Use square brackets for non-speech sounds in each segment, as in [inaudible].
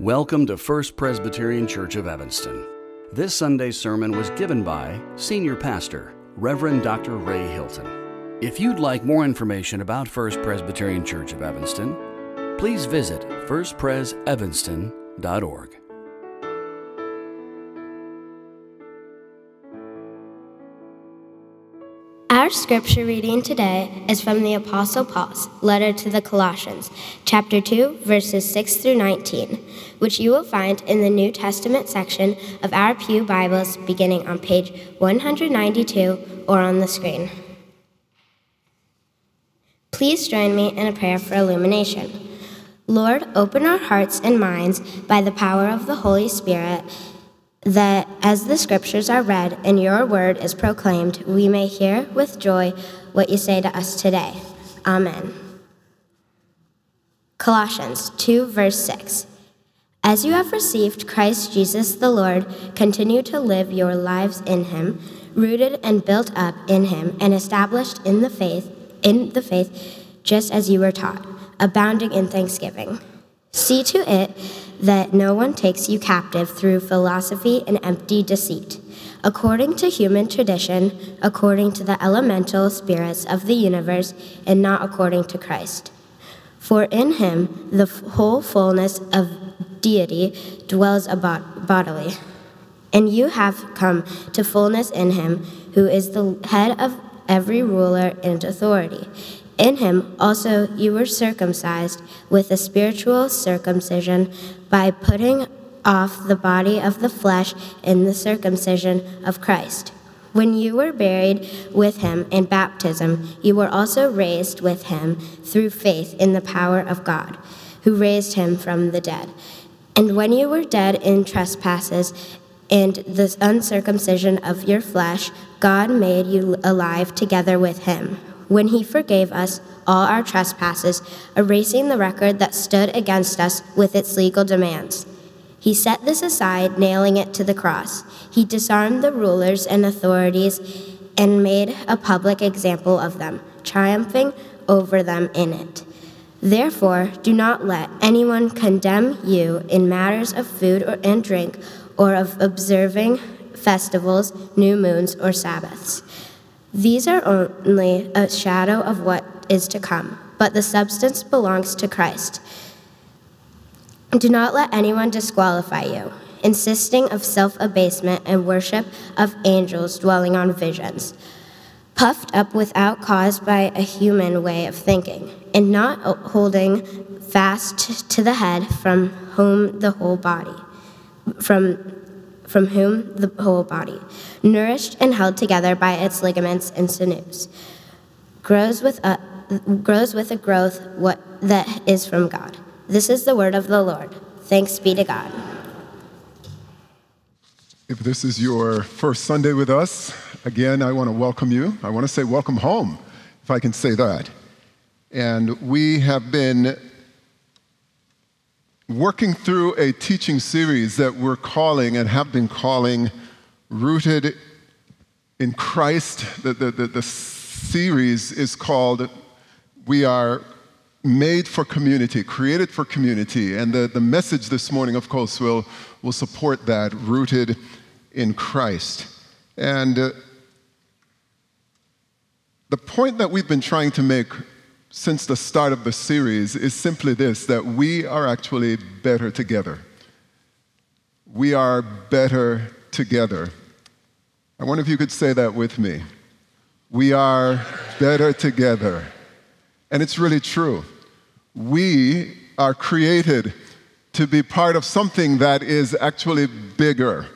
Welcome to First Presbyterian Church of Evanston. This Sunday's sermon was given by Senior Pastor, Reverend Dr. Ray Hilton. If you'd like more information about First Presbyterian Church of Evanston, please visit firstpresevanston.org. Our scripture reading today is from the Apostle Paul's letter to the Colossians, chapter 2, verses 6 through 19, which you will find in the New Testament section of our Pew Bibles beginning on page 192 or on the screen. Please join me in a prayer for illumination. Lord, open our hearts and minds by the power of the Holy Spirit that as the scriptures are read and your word is proclaimed, we may hear with joy what you say to us today. Amen. Colossians 2, verse 6. As you have received Christ Jesus the Lord, continue to live your lives in him, rooted and built up in him, and established in the faith, in the faith, just as you were taught, abounding in thanksgiving. See to it that no one takes you captive through philosophy and empty deceit, according to human tradition, according to the elemental spirits of the universe, and not according to Christ. For in him the whole fullness of deity dwells bodily. And you have come to fullness in him, who is the head of every ruler and authority. In him also you were circumcised with a spiritual circumcision by putting off the body of the flesh in the circumcision of Christ. When you were buried with him in baptism, you were also raised with him through faith in the power of God, who raised him from the dead. And when you were dead in trespasses and the uncircumcision of your flesh, God made you alive together with him when he forgave us all our trespasses, erasing the record that stood against us with its legal demands. He set this aside, nailing it to the cross. He disarmed the rulers and authorities and made a public example of them, triumphing over them in it. Therefore, do not let anyone condemn you in matters of food or, and drink, or of observing festivals, new moons, or Sabbaths these are only a shadow of what is to come, but the substance belongs to Christ. Do not let anyone disqualify you, insisting of self abasement and worship of angels dwelling on visions, puffed up without cause by a human way of thinking, and not holding fast to the head from whom the whole body, from from whom the whole body, nourished and held together by its ligaments and sinews, grows with a, grows with a growth what, that is from God. This is the word of the Lord. Thanks be to God. If this is your first Sunday with us, again, I want to welcome you. I want to say welcome home, if I can say that. And we have been working through a teaching series that we're calling and have been calling Rooted in Christ. The, the, the, the series is called We Are Made for Community, Created for Community. And the, the message this morning, of course, will, will support that rooted in Christ. And uh, the point that we've been trying to make since the start of the series is simply this that we are actually better together. We are better together. I wonder if you could say that with me. We are better together. And it's really true. We are created to be part of something that is actually bigger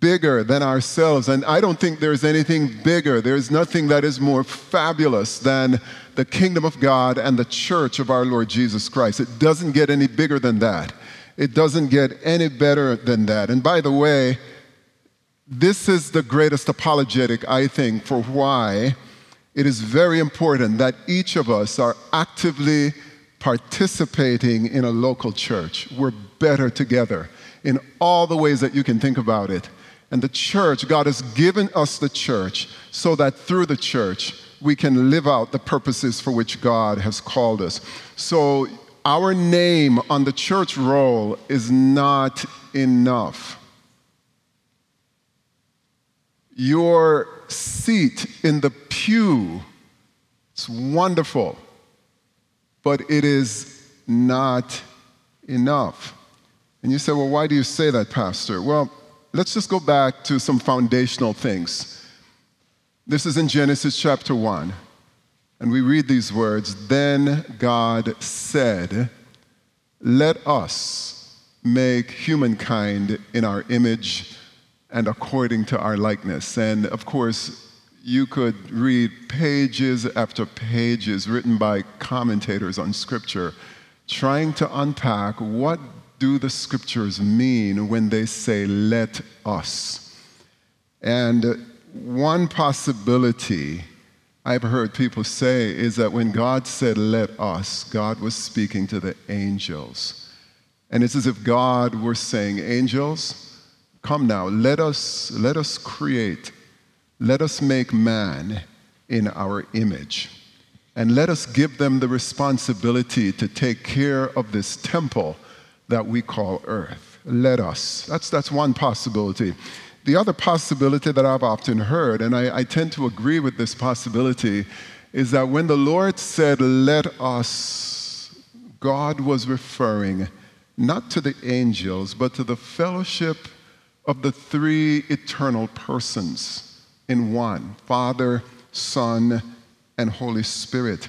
bigger than ourselves. And I don't think there's anything bigger. There's nothing that is more fabulous than the kingdom of God and the church of our Lord Jesus Christ. It doesn't get any bigger than that. It doesn't get any better than that. And by the way, this is the greatest apologetic, I think, for why it is very important that each of us are actively participating in a local church. We're better together in all the ways that you can think about it. And the church, God has given us the church so that through the church we can live out the purposes for which God has called us. So our name on the church roll is not enough. Your seat in the pew, it's wonderful, but it is not enough. And you say, well, why do you say that, Pastor? Well, let's just go back to some foundational things. This is in Genesis chapter 1. And we read these words Then God said, Let us make humankind in our image and according to our likeness. And of course, you could read pages after pages written by commentators on Scripture trying to unpack what do the Scriptures mean when they say, let us. And one possibility I've heard people say is that when God said, let us, God was speaking to the angels. And it's as if God were saying, angels, come now, let us, let us create, let us make man in our image. And let us give them the responsibility to take care of this temple that we call earth. Let us. That's, that's one possibility. The other possibility that I've often heard, and I, I tend to agree with this possibility, is that when the Lord said, Let us, God was referring not to the angels, but to the fellowship of the three eternal persons in one Father, Son, and Holy Spirit.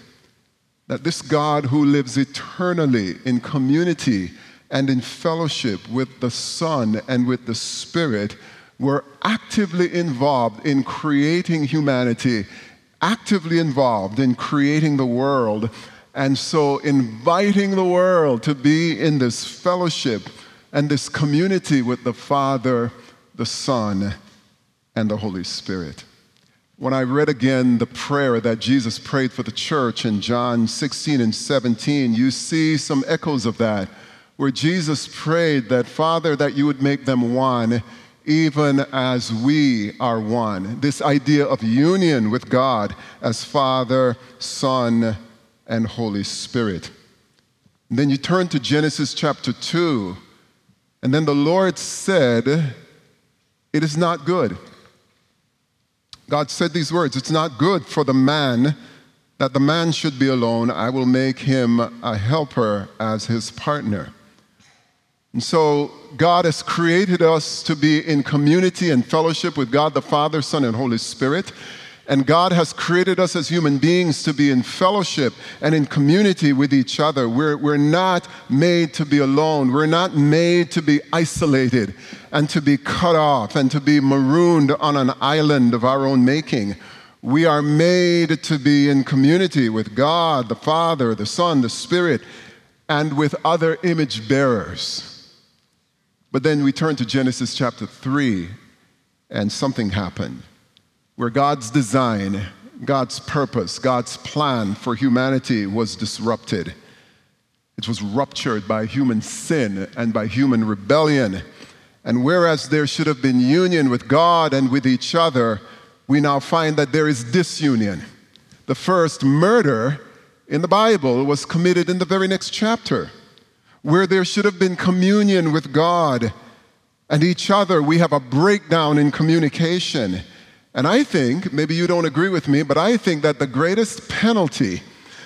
That this God who lives eternally in community and in fellowship with the Son and with the Spirit were actively involved in creating humanity, actively involved in creating the world, and so inviting the world to be in this fellowship and this community with the Father, the Son, and the Holy Spirit. When I read again the prayer that Jesus prayed for the church in John 16 and 17, you see some echoes of that, where Jesus prayed that, Father, that you would make them one even as we are one. This idea of union with God as Father, Son, and Holy Spirit. And then you turn to Genesis chapter 2, and then the Lord said, It is not good. God said these words It's not good for the man that the man should be alone. I will make him a helper as his partner. And so God has created us to be in community and fellowship with God the Father, Son, and Holy Spirit. And God has created us as human beings to be in fellowship and in community with each other. We're, we're not made to be alone. We're not made to be isolated and to be cut off and to be marooned on an island of our own making. We are made to be in community with God, the Father, the Son, the Spirit, and with other image bearers. But then we turn to Genesis chapter 3, and something happened where God's design, God's purpose, God's plan for humanity was disrupted. It was ruptured by human sin and by human rebellion. And whereas there should have been union with God and with each other, we now find that there is disunion. The first murder in the Bible was committed in the very next chapter where there should have been communion with God and each other, we have a breakdown in communication. And I think, maybe you don't agree with me, but I think that the greatest penalty,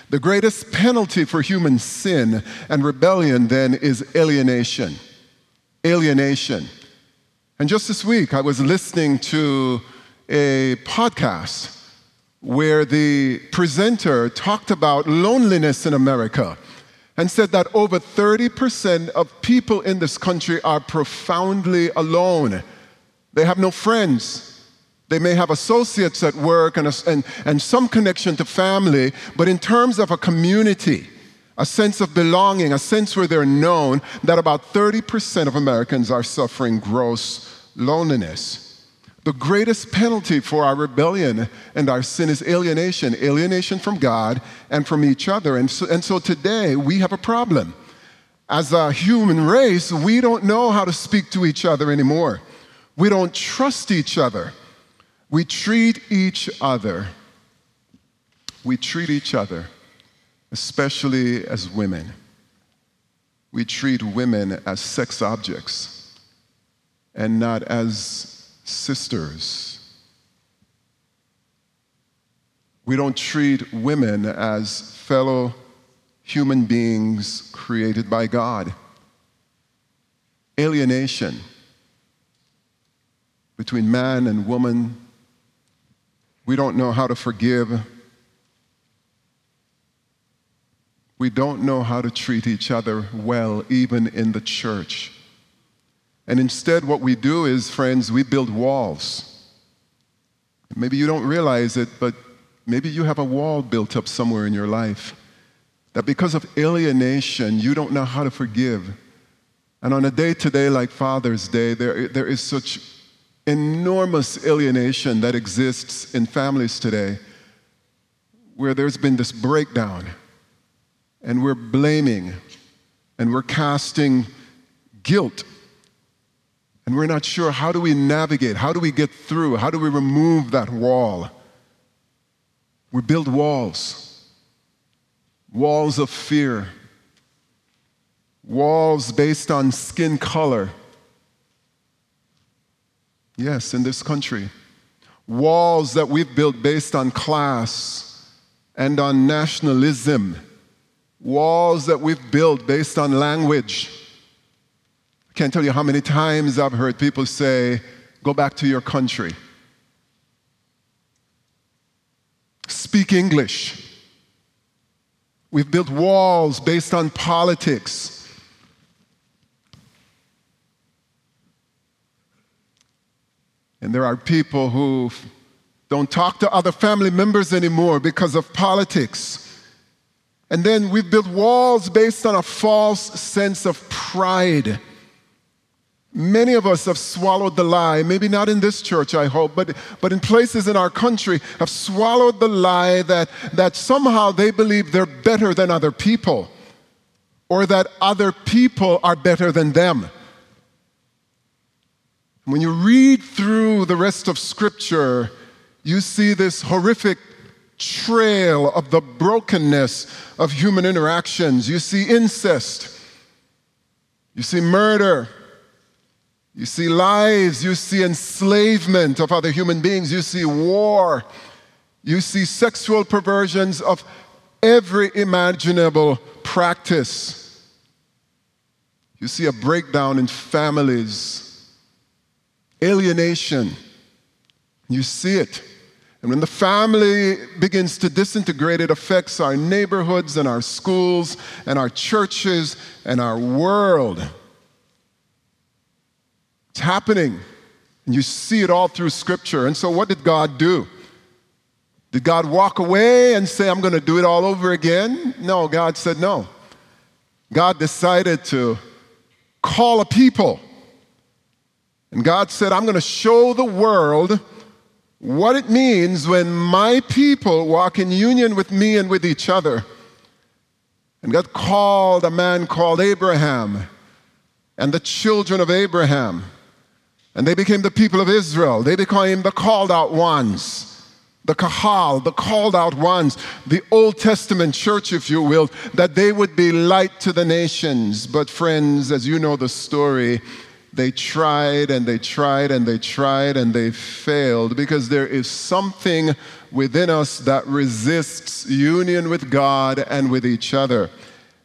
the greatest penalty for human sin and rebellion then is alienation. Alienation. And just this week, I was listening to a podcast where the presenter talked about loneliness in America and said that over 30% of people in this country are profoundly alone. They have no friends. They may have associates at work and, a, and, and some connection to family, but in terms of a community, a sense of belonging, a sense where they're known, that about 30% of Americans are suffering gross loneliness. The greatest penalty for our rebellion and our sin is alienation alienation from God and from each other. And so, and so today we have a problem. As a human race, we don't know how to speak to each other anymore. We don't trust each other. We treat each other. We treat each other, especially as women, we treat women as sex objects and not as sisters. We don't treat women as fellow human beings created by God. Alienation between man and woman. We don't know how to forgive. We don't know how to treat each other well, even in the church. And instead, what we do is, friends, we build walls. Maybe you don't realize it, but maybe you have a wall built up somewhere in your life. That because of alienation, you don't know how to forgive. And on a day today like Father's Day, there, there is such enormous alienation that exists in families today where there's been this breakdown and we're blaming and we're casting guilt and we're not sure how do we navigate how do we get through how do we remove that wall? We build walls. Walls of fear. Walls based on skin color. Yes in this country. Walls that we've built based on class and on nationalism. Walls that we've built based on language. Can't tell you how many times I've heard people say, Go back to your country. Speak English. We've built walls based on politics. And there are people who don't talk to other family members anymore because of politics. And then we've built walls based on a false sense of pride. Many of us have swallowed the lie, maybe not in this church, I hope, but, but in places in our country, have swallowed the lie that, that somehow they believe they're better than other people or that other people are better than them. When you read through the rest of Scripture, you see this horrific trail of the brokenness of human interactions. You see incest, you see murder, you see lives, you see enslavement of other human beings, you see war, you see sexual perversions of every imaginable practice. You see a breakdown in families, alienation. You see it. And when the family begins to disintegrate, it affects our neighborhoods and our schools and our churches and our world. It's happening. And you see it all through Scripture. And so, what did God do? Did God walk away and say, I'm going to do it all over again? No, God said no. God decided to call a people. And God said, I'm going to show the world what it means when my people walk in union with me and with each other. And God called a man called Abraham and the children of Abraham. And they became the people of Israel. They became the called out ones, the Kahal, the called out ones, the Old Testament church, if you will, that they would be light to the nations. But, friends, as you know the story, they tried and they tried and they tried and they failed because there is something within us that resists union with God and with each other.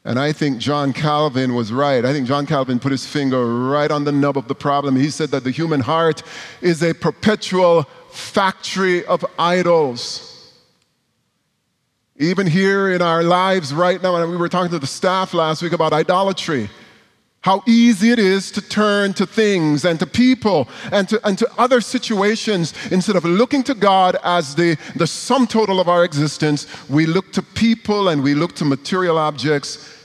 And I think John Calvin was right. I think John Calvin put his finger right on the nub of the problem. He said that the human heart is a perpetual factory of idols. Even here in our lives right now, and we were talking to the staff last week about idolatry how easy it is to turn to things and to people and to, and to other situations instead of looking to God as the, the sum total of our existence. We look to people and we look to material objects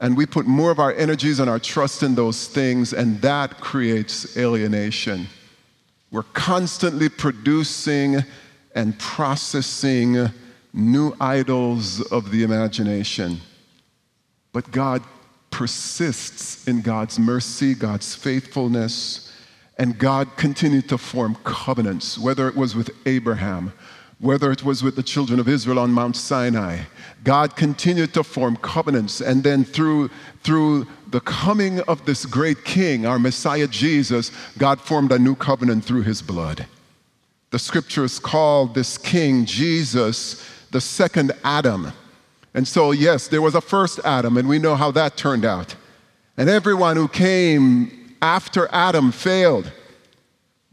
and we put more of our energies and our trust in those things, and that creates alienation. We're constantly producing and processing new idols of the imagination. But God persists in God's mercy, God's faithfulness, and God continued to form covenants, whether it was with Abraham, whether it was with the children of Israel on Mount Sinai. God continued to form covenants, and then through, through the coming of this great king, our Messiah Jesus, God formed a new covenant through his blood. The scriptures call this king, Jesus, the second Adam. And so, yes, there was a first Adam, and we know how that turned out. And everyone who came after Adam failed.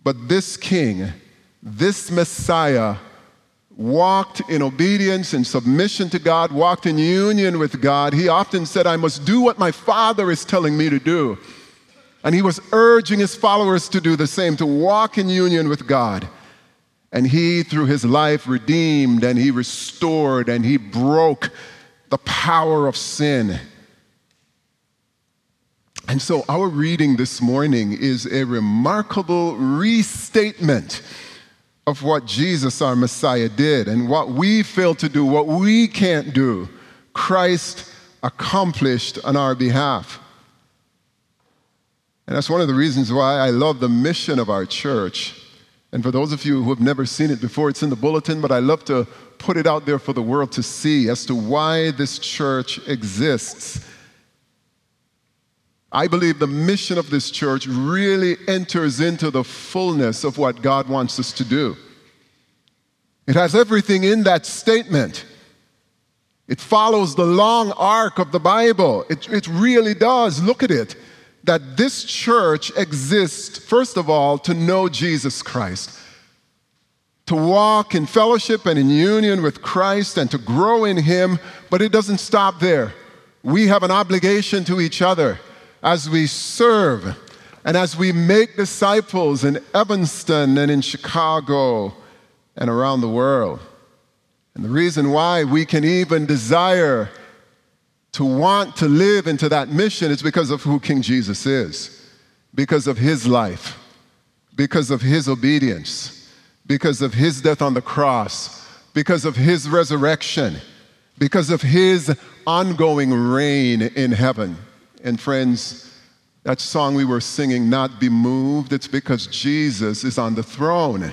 But this king, this Messiah, walked in obedience and submission to God, walked in union with God. He often said, I must do what my Father is telling me to do. And he was urging his followers to do the same, to walk in union with God. And he, through his life, redeemed and he restored and he broke the power of sin. And so, our reading this morning is a remarkable restatement of what Jesus, our Messiah, did and what we fail to do, what we can't do, Christ accomplished on our behalf. And that's one of the reasons why I love the mission of our church. And for those of you who have never seen it before, it's in the bulletin, but I love to put it out there for the world to see as to why this church exists I believe the mission of this church really enters into the fullness of what God wants us to do. It has everything in that statement. It follows the long arc of the Bible. It, it really does. Look at it. That this church exists, first of all, to know Jesus Christ, to walk in fellowship and in union with Christ and to grow in Him, but it doesn't stop there. We have an obligation to each other as we serve and as we make disciples in Evanston and in Chicago and around the world. And the reason why we can even desire to want to live into that mission is because of who King Jesus is, because of his life, because of his obedience, because of his death on the cross, because of his resurrection, because of his ongoing reign in heaven. And friends, that song we were singing, Not Be Moved, it's because Jesus is on the throne.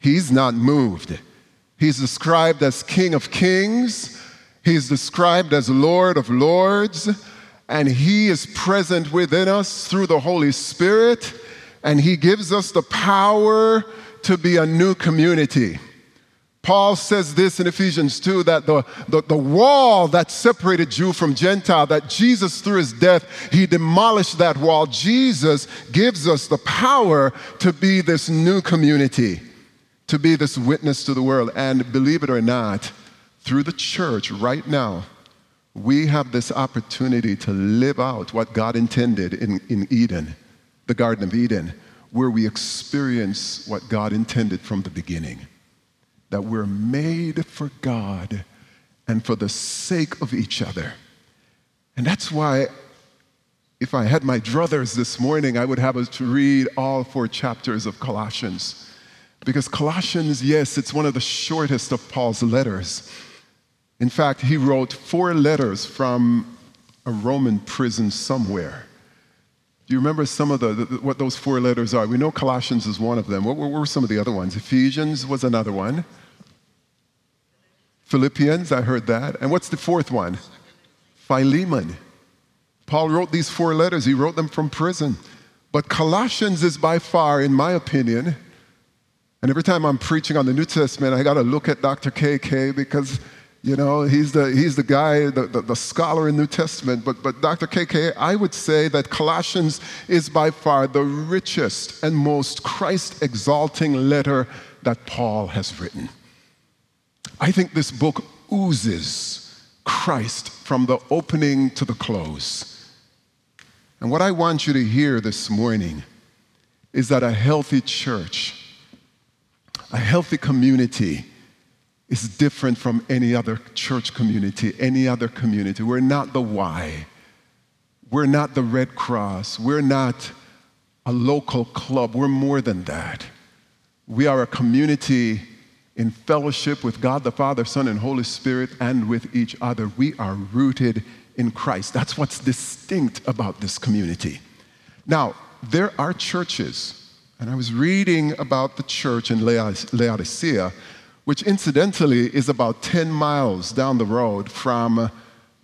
He's not moved. He's described as King of Kings, He's described as Lord of Lords, and He is present within us through the Holy Spirit, and He gives us the power to be a new community. Paul says this in Ephesians 2 that the, the, the, wall that separated Jew from Gentile, that Jesus, through his death, he demolished that wall. Jesus gives us the power to be this new community, to be this witness to the world. And believe it or not, through the church right now, we have this opportunity to live out what God intended in, in Eden, the Garden of Eden, where we experience what God intended from the beginning that we're made for God and for the sake of each other. And that's why, if I had my druthers this morning, I would have us to read all four chapters of Colossians. Because Colossians, yes, it's one of the shortest of Paul's letters. In fact, he wrote four letters from a Roman prison somewhere. Do you remember some of the, the, what those four letters are? We know Colossians is one of them. What, what were some of the other ones? Ephesians was another one. Philippians, I heard that. And what's the fourth one? Philemon. Paul wrote these four letters. He wrote them from prison. But Colossians is by far, in my opinion, and every time I'm preaching on the New Testament, I got to look at Dr. KK because you know, he's the, he's the guy, the, the, the, scholar in New Testament. But, but Dr. KK, I would say that Colossians is by far the richest and most Christ exalting letter that Paul has written. I think this book oozes Christ from the opening to the close. And what I want you to hear this morning is that a healthy church, a healthy community, is different from any other church community, any other community. We're not the Y. We're not the Red Cross. We're not a local club. We're more than that. We are a community in fellowship with God the Father, Son, and Holy Spirit, and with each other. We are rooted in Christ. That's what's distinct about this community. Now, there are churches, and I was reading about the church in Laodicea which incidentally is about 10 miles down the road from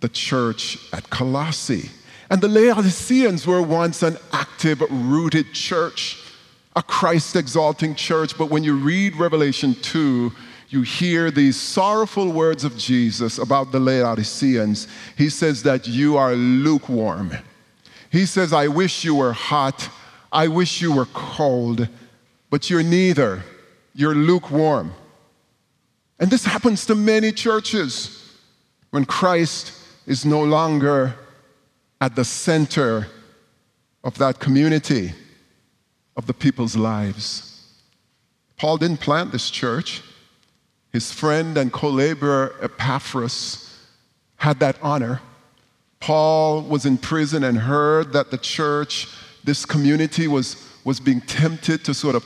the church at Colossae. And the Laodiceans were once an active, rooted church, a Christ exalting church. But when you read Revelation 2, you hear these sorrowful words of Jesus about the Laodiceans. He says that you are lukewarm. He says, I wish you were hot. I wish you were cold, but you're neither. You're lukewarm. And this happens to many churches when Christ is no longer at the center of that community, of the people's lives. Paul didn't plant this church. His friend and co laborer Epaphras had that honor. Paul was in prison and heard that the church, this community, was, was being tempted to sort of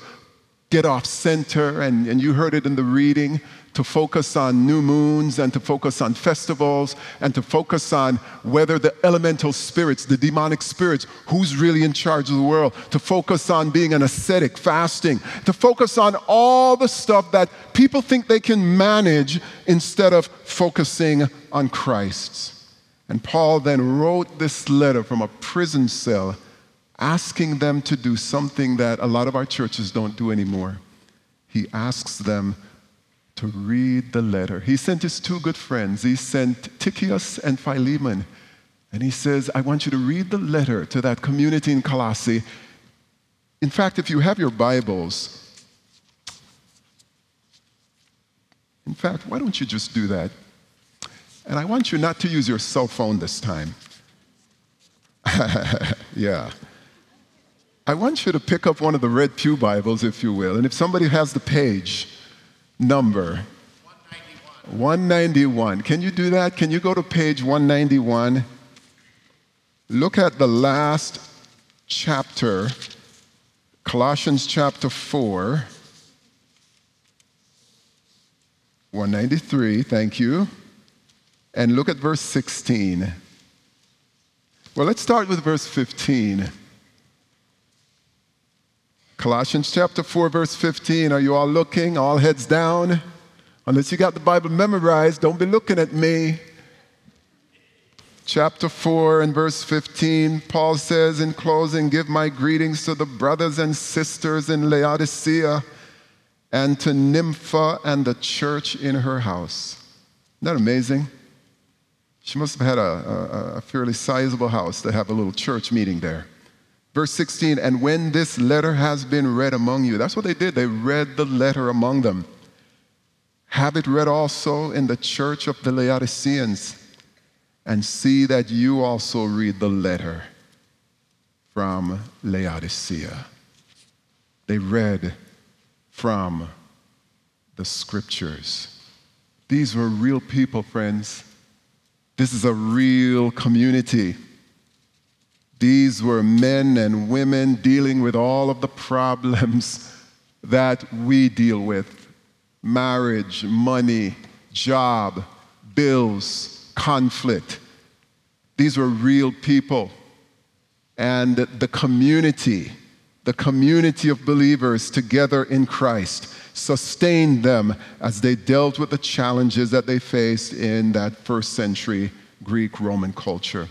get off center, and, and you heard it in the reading to focus on new moons and to focus on festivals and to focus on whether the elemental spirits, the demonic spirits, who's really in charge of the world, to focus on being an ascetic, fasting, to focus on all the stuff that people think they can manage instead of focusing on Christ. And Paul then wrote this letter from a prison cell asking them to do something that a lot of our churches don't do anymore. He asks them to read the letter. He sent his two good friends. He sent Tychicus and Philemon. And he says, I want you to read the letter to that community in Colossae. In fact, if you have your Bibles, in fact, why don't you just do that? And I want you not to use your cell phone this time. [laughs] yeah. I want you to pick up one of the red Pew Bibles, if you will. And if somebody has the page number 191. 191. Can you do that? Can you go to page 191? Look at the last chapter, Colossians chapter 4. 193, thank you. And look at verse 16. Well, let's start with verse 15. Colossians chapter 4, verse 15. Are you all looking? All heads down? Unless you got the Bible memorized, don't be looking at me. Chapter 4 and verse 15, Paul says in closing, Give my greetings to the brothers and sisters in Laodicea and to Nympha and the church in her house. Isn't that amazing? She must have had a, a, a fairly sizable house to have a little church meeting there. Verse 16, and when this letter has been read among you, that's what they did. They read the letter among them. Have it read also in the church of the Laodiceans, and see that you also read the letter from Laodicea. They read from the scriptures. These were real people, friends. This is a real community. These were men and women dealing with all of the problems [laughs] that we deal with marriage, money, job, bills, conflict. These were real people. And the community, the community of believers together in Christ, sustained them as they dealt with the challenges that they faced in that first century Greek Roman culture.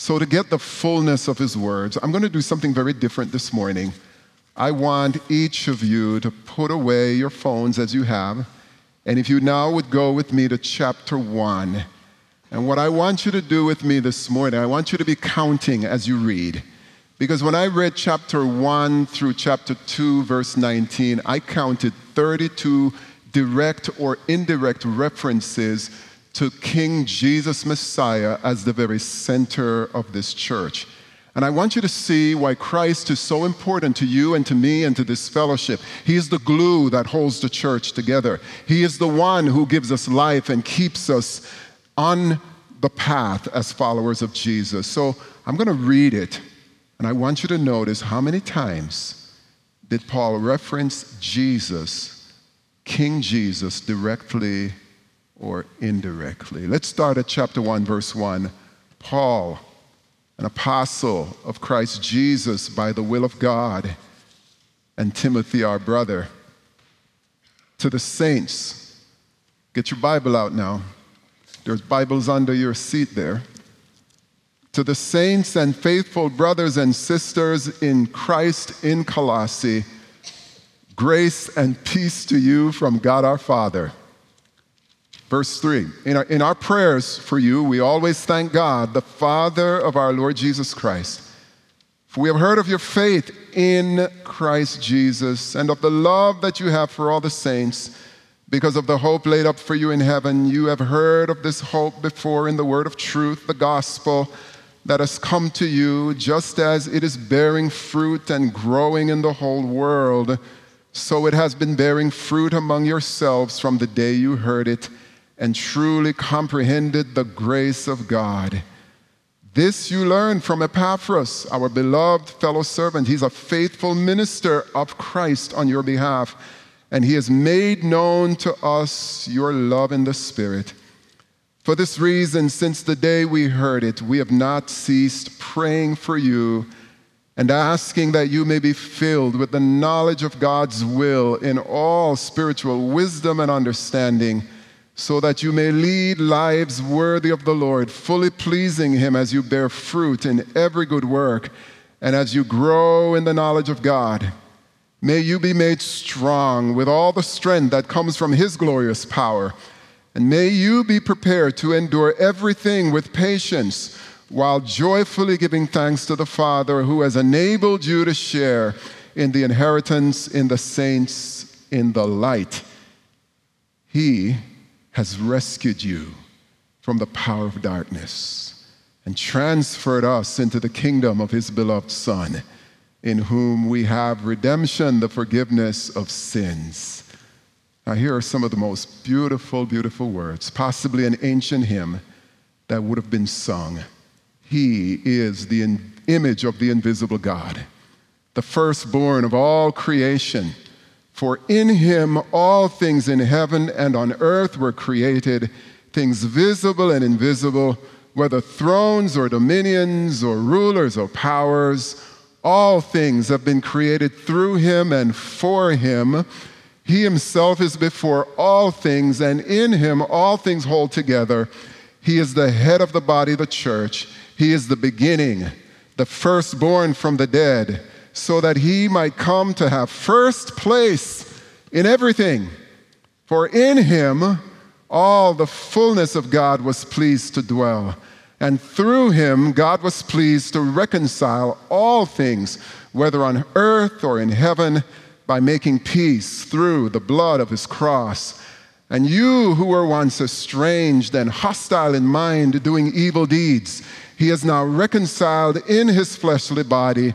So, to get the fullness of his words, I'm going to do something very different this morning. I want each of you to put away your phones as you have. And if you now would go with me to chapter 1. And what I want you to do with me this morning, I want you to be counting as you read. Because when I read chapter 1 through chapter 2, verse 19, I counted 32 direct or indirect references to King Jesus Messiah as the very center of this church. And I want you to see why Christ is so important to you and to me and to this fellowship. He is the glue that holds the church together. He is the one who gives us life and keeps us on the path as followers of Jesus. So I'm going to read it, and I want you to notice how many times did Paul reference Jesus, King Jesus, directly or indirectly. Let's start at chapter 1, verse 1. Paul, an apostle of Christ Jesus by the will of God, and Timothy, our brother, To the saints, get your Bible out now. There's Bibles under your seat there. To the saints and faithful brothers and sisters in Christ in Colossae, grace and peace to you from God our Father. Verse 3 in our, in our prayers for you, we always thank God, the Father of our Lord Jesus Christ. For we have heard of your faith in Christ Jesus and of the love that you have for all the saints. Because of the hope laid up for you in heaven, you have heard of this hope before in the word of truth, the gospel that has come to you, just as it is bearing fruit and growing in the whole world. So it has been bearing fruit among yourselves from the day you heard it and truly comprehended the grace of God. This you learn from Epaphras, our beloved fellow servant. He's a faithful minister of Christ on your behalf, and he has made known to us your love in the Spirit. For this reason, since the day we heard it, we have not ceased praying for you and asking that you may be filled with the knowledge of God's will in all spiritual wisdom and understanding so that you may lead lives worthy of the Lord, fully pleasing Him as you bear fruit in every good work and as you grow in the knowledge of God. May you be made strong with all the strength that comes from His glorious power. And may you be prepared to endure everything with patience while joyfully giving thanks to the Father who has enabled you to share in the inheritance in the saints in the light. He has rescued you from the power of darkness and transferred us into the kingdom of his beloved Son, in whom we have redemption, the forgiveness of sins. Now, here are some of the most beautiful, beautiful words, possibly an ancient hymn that would have been sung. He is the image of the invisible God, the firstborn of all creation. For in him all things in heaven and on earth were created, things visible and invisible, whether thrones or dominions or rulers or powers. All things have been created through him and for him. He himself is before all things, and in him all things hold together. He is the head of the body, the church. He is the beginning, the firstborn from the dead so that he might come to have first place in everything. For in him all the fullness of God was pleased to dwell. And through him, God was pleased to reconcile all things, whether on earth or in heaven, by making peace through the blood of his cross. And you who were once estranged and hostile in mind, doing evil deeds, he has now reconciled in his fleshly body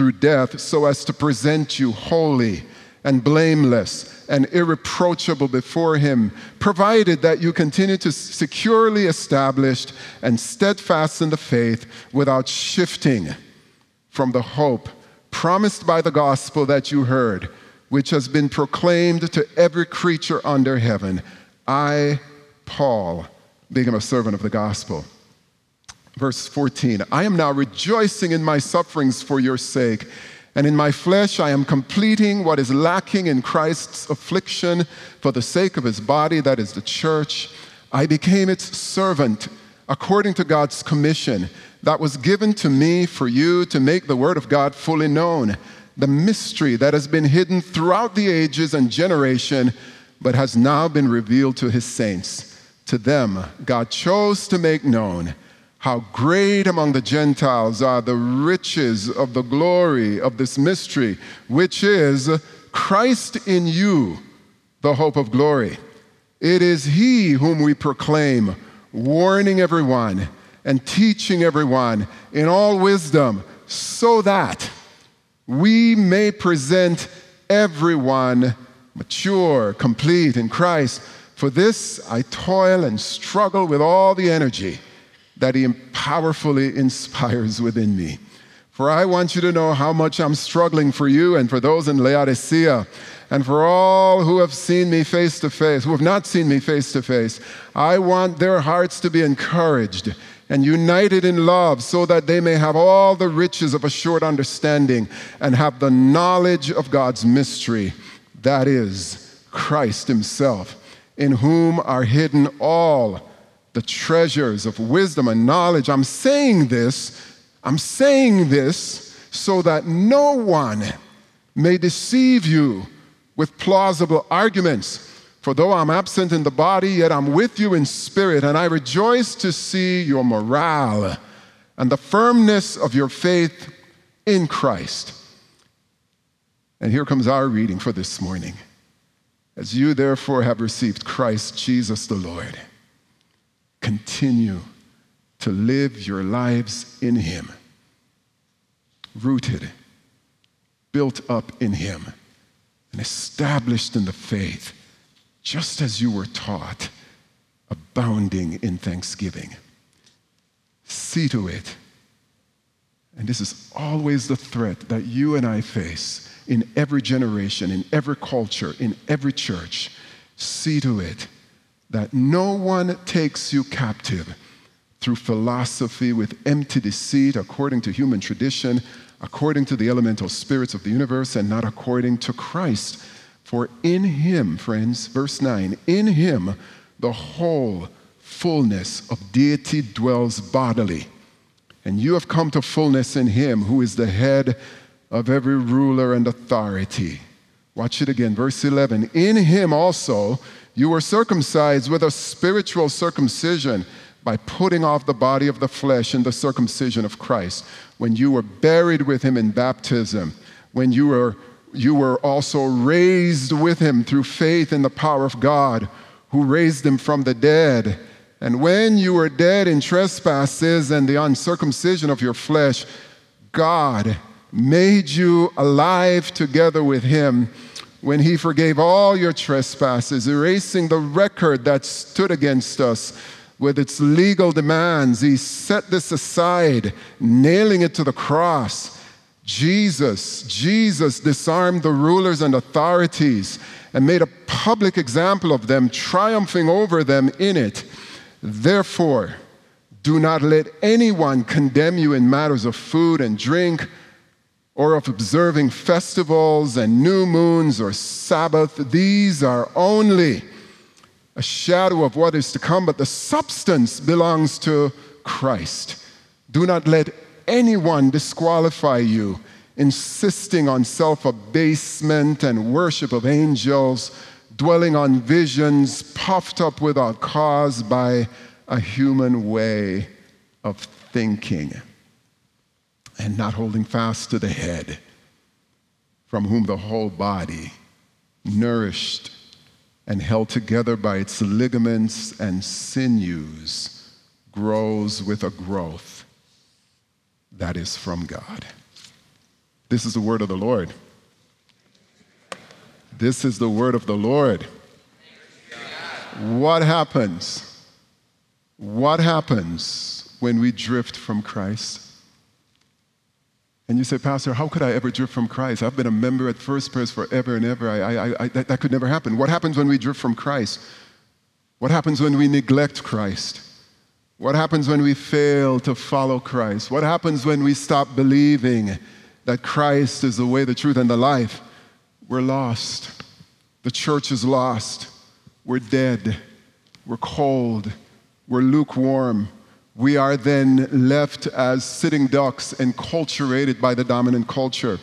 through death so as to present you holy and blameless and irreproachable before Him, provided that you continue to securely established and steadfast in the faith without shifting from the hope promised by the gospel that you heard, which has been proclaimed to every creature under heaven. I, Paul, being a servant of the gospel Verse 14 I am now rejoicing in my sufferings for your sake, and in my flesh I am completing what is lacking in Christ's affliction for the sake of his body, that is the church. I became its servant according to God's commission that was given to me for you to make the word of God fully known, the mystery that has been hidden throughout the ages and generation, but has now been revealed to his saints. To them, God chose to make known how great among the Gentiles are the riches of the glory of this mystery, which is Christ in you, the hope of glory. It is He whom we proclaim, warning everyone and teaching everyone in all wisdom, so that we may present everyone mature, complete in Christ. For this I toil and struggle with all the energy that He powerfully inspires within me. For I want you to know how much I'm struggling for you and for those in Laodicea, and for all who have seen me face to face, who have not seen me face to face. I want their hearts to be encouraged and united in love so that they may have all the riches of a short understanding and have the knowledge of God's mystery. That is, Christ Himself, in whom are hidden all the treasures of wisdom and knowledge. I'm saying this, I'm saying this so that no one may deceive you with plausible arguments. For though I'm absent in the body, yet I'm with you in spirit, and I rejoice to see your morale and the firmness of your faith in Christ. And here comes our reading for this morning. As you therefore have received Christ Jesus the Lord, continue to live your lives in Him, rooted, built up in Him, and established in the faith, just as you were taught, abounding in thanksgiving. See to it. And this is always the threat that you and I face in every generation, in every culture, in every church. See to it that no one takes you captive through philosophy with empty deceit, according to human tradition, according to the elemental spirits of the universe, and not according to Christ. For in him, friends, verse 9, in him the whole fullness of deity dwells bodily. And you have come to fullness in him who is the head of every ruler and authority. Watch it again, verse 11. In him also you were circumcised with a spiritual circumcision by putting off the body of the flesh in the circumcision of Christ. When you were buried with him in baptism, when you were, you were also raised with him through faith in the power of God who raised him from the dead. And when you were dead in trespasses and the uncircumcision of your flesh, God made you alive together with him when he forgave all your trespasses, erasing the record that stood against us with its legal demands. He set this aside, nailing it to the cross. Jesus, Jesus disarmed the rulers and authorities and made a public example of them, triumphing over them in it. Therefore, do not let anyone condemn you in matters of food and drink or of observing festivals and new moons or Sabbath. These are only a shadow of what is to come, but the substance belongs to Christ. Do not let anyone disqualify you, insisting on self abasement and worship of angels, dwelling on visions puffed up without cause by a human way of thinking and not holding fast to the head, from whom the whole body, nourished and held together by its ligaments and sinews, grows with a growth that is from God. This is the word of the Lord. This is the word of the Lord. What happens? What happens when we drift from Christ? And you say, Pastor, how could I ever drift from Christ? I've been a member at First Pres forever and ever. I, I, I, that, that could never happen. What happens when we drift from Christ? What happens when we neglect Christ? What happens when we fail to follow Christ? What happens when we stop believing that Christ is the way, the truth, and the life? We're lost. The church is lost. We're dead. We're cold. We're lukewarm we are then left as sitting ducks enculturated by the dominant culture.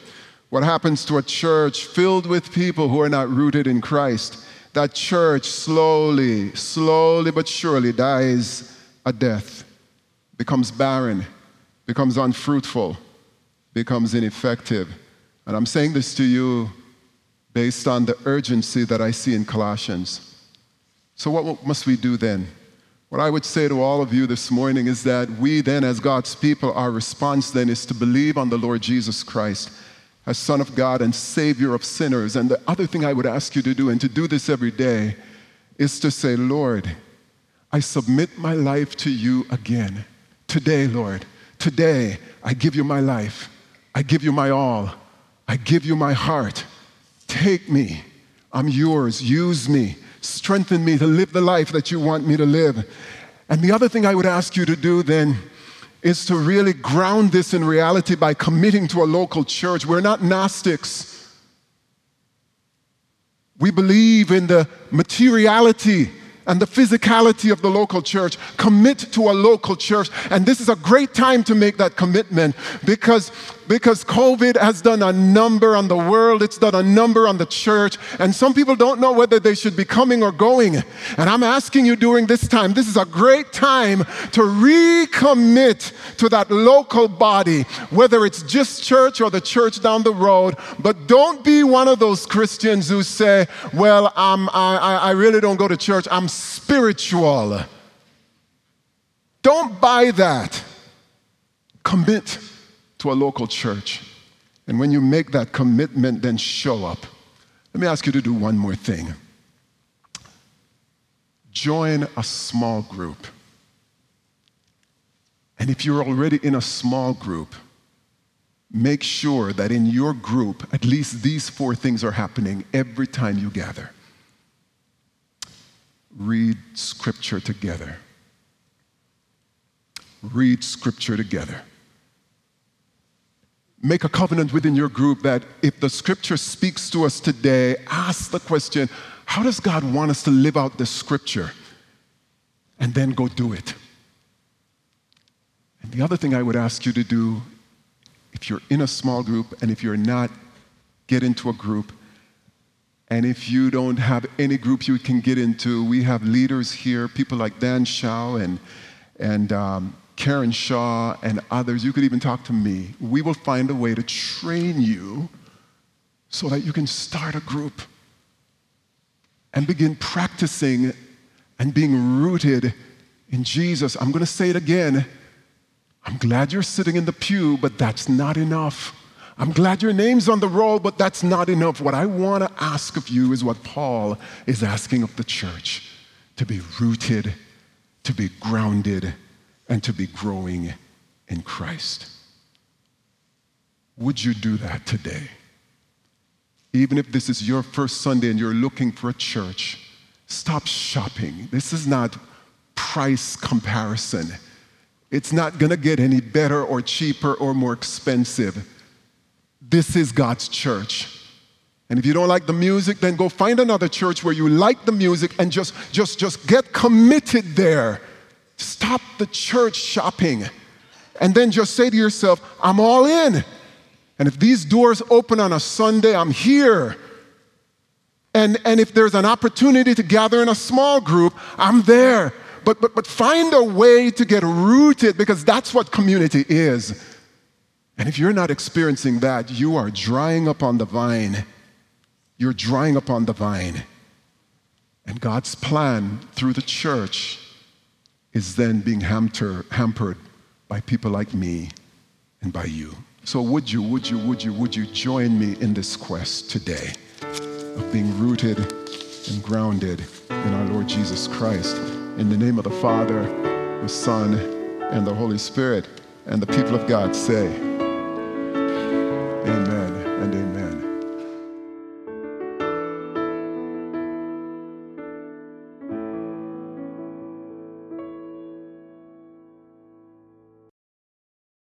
What happens to a church filled with people who are not rooted in Christ? That church slowly, slowly but surely dies a death, becomes barren, becomes unfruitful, becomes ineffective. And I'm saying this to you based on the urgency that I see in Colossians. So, what must we do then? What I would say to all of you this morning is that we then, as God's people, our response then is to believe on the Lord Jesus Christ as Son of God and Savior of sinners. And the other thing I would ask you to do, and to do this every day, is to say, Lord, I submit my life to you again. Today, Lord, today, I give you my life. I give you my all. I give you my heart. Take me. I'm yours. Use me strengthen me to live the life that you want me to live. And the other thing I would ask you to do then is to really ground this in reality by committing to a local church. We're not Gnostics. We believe in the materiality and the physicality of the local church. Commit to a local church. And this is a great time to make that commitment because, because COVID has done a number on the world, it's done a number on the church, and some people don't know whether they should be coming or going. And I'm asking you during this time, this is a great time to recommit to that local body, whether it's just church or the church down the road. But don't be one of those Christians who say, Well, um, I, I really don't go to church, I'm spiritual. Don't buy that. Commit to a local church. And when you make that commitment, then show up. Let me ask you to do one more thing join a small group. And if you're already in a small group, make sure that in your group, at least these four things are happening every time you gather. Read scripture together. Read scripture together make a covenant within your group that if the scripture speaks to us today, ask the question how does God want us to live out this scripture? And then go do it. And the other thing I would ask you to do, if you're in a small group and if you're not, get into a group. And if you don't have any group you can get into, we have leaders here, people like Dan Shaw and, and um, Karen Shaw, and others. You could even talk to me. We will find a way to train you so that you can start a group and begin practicing and being rooted in Jesus. I'm going to say it again. I'm glad you're sitting in the pew, but that's not enough. I'm glad your name's on the roll, but that's not enough. What I want to ask of you is what Paul is asking of the church to be rooted, to be grounded, and to be growing in Christ. Would you do that today? Even if this is your first Sunday and you're looking for a church, stop shopping. This is not price comparison. It's not going to get any better or cheaper or more expensive. This is God's church. And if you don't like the music, then go find another church where you like the music and just, just, just get committed there Stop the church shopping and then just say to yourself, I'm all in. And if these doors open on a Sunday, I'm here. And, and if there's an opportunity to gather in a small group, I'm there. But, but, but find a way to get rooted because that's what community is. And if you're not experiencing that, you are drying up on the vine. You're drying up on the vine. And God's plan through the church is then being hamper, hampered by people like me and by you. So, would you, would you, would you, would you join me in this quest today of being rooted and grounded in our Lord Jesus Christ? In the name of the Father, the Son, and the Holy Spirit, and the people of God say, Amen.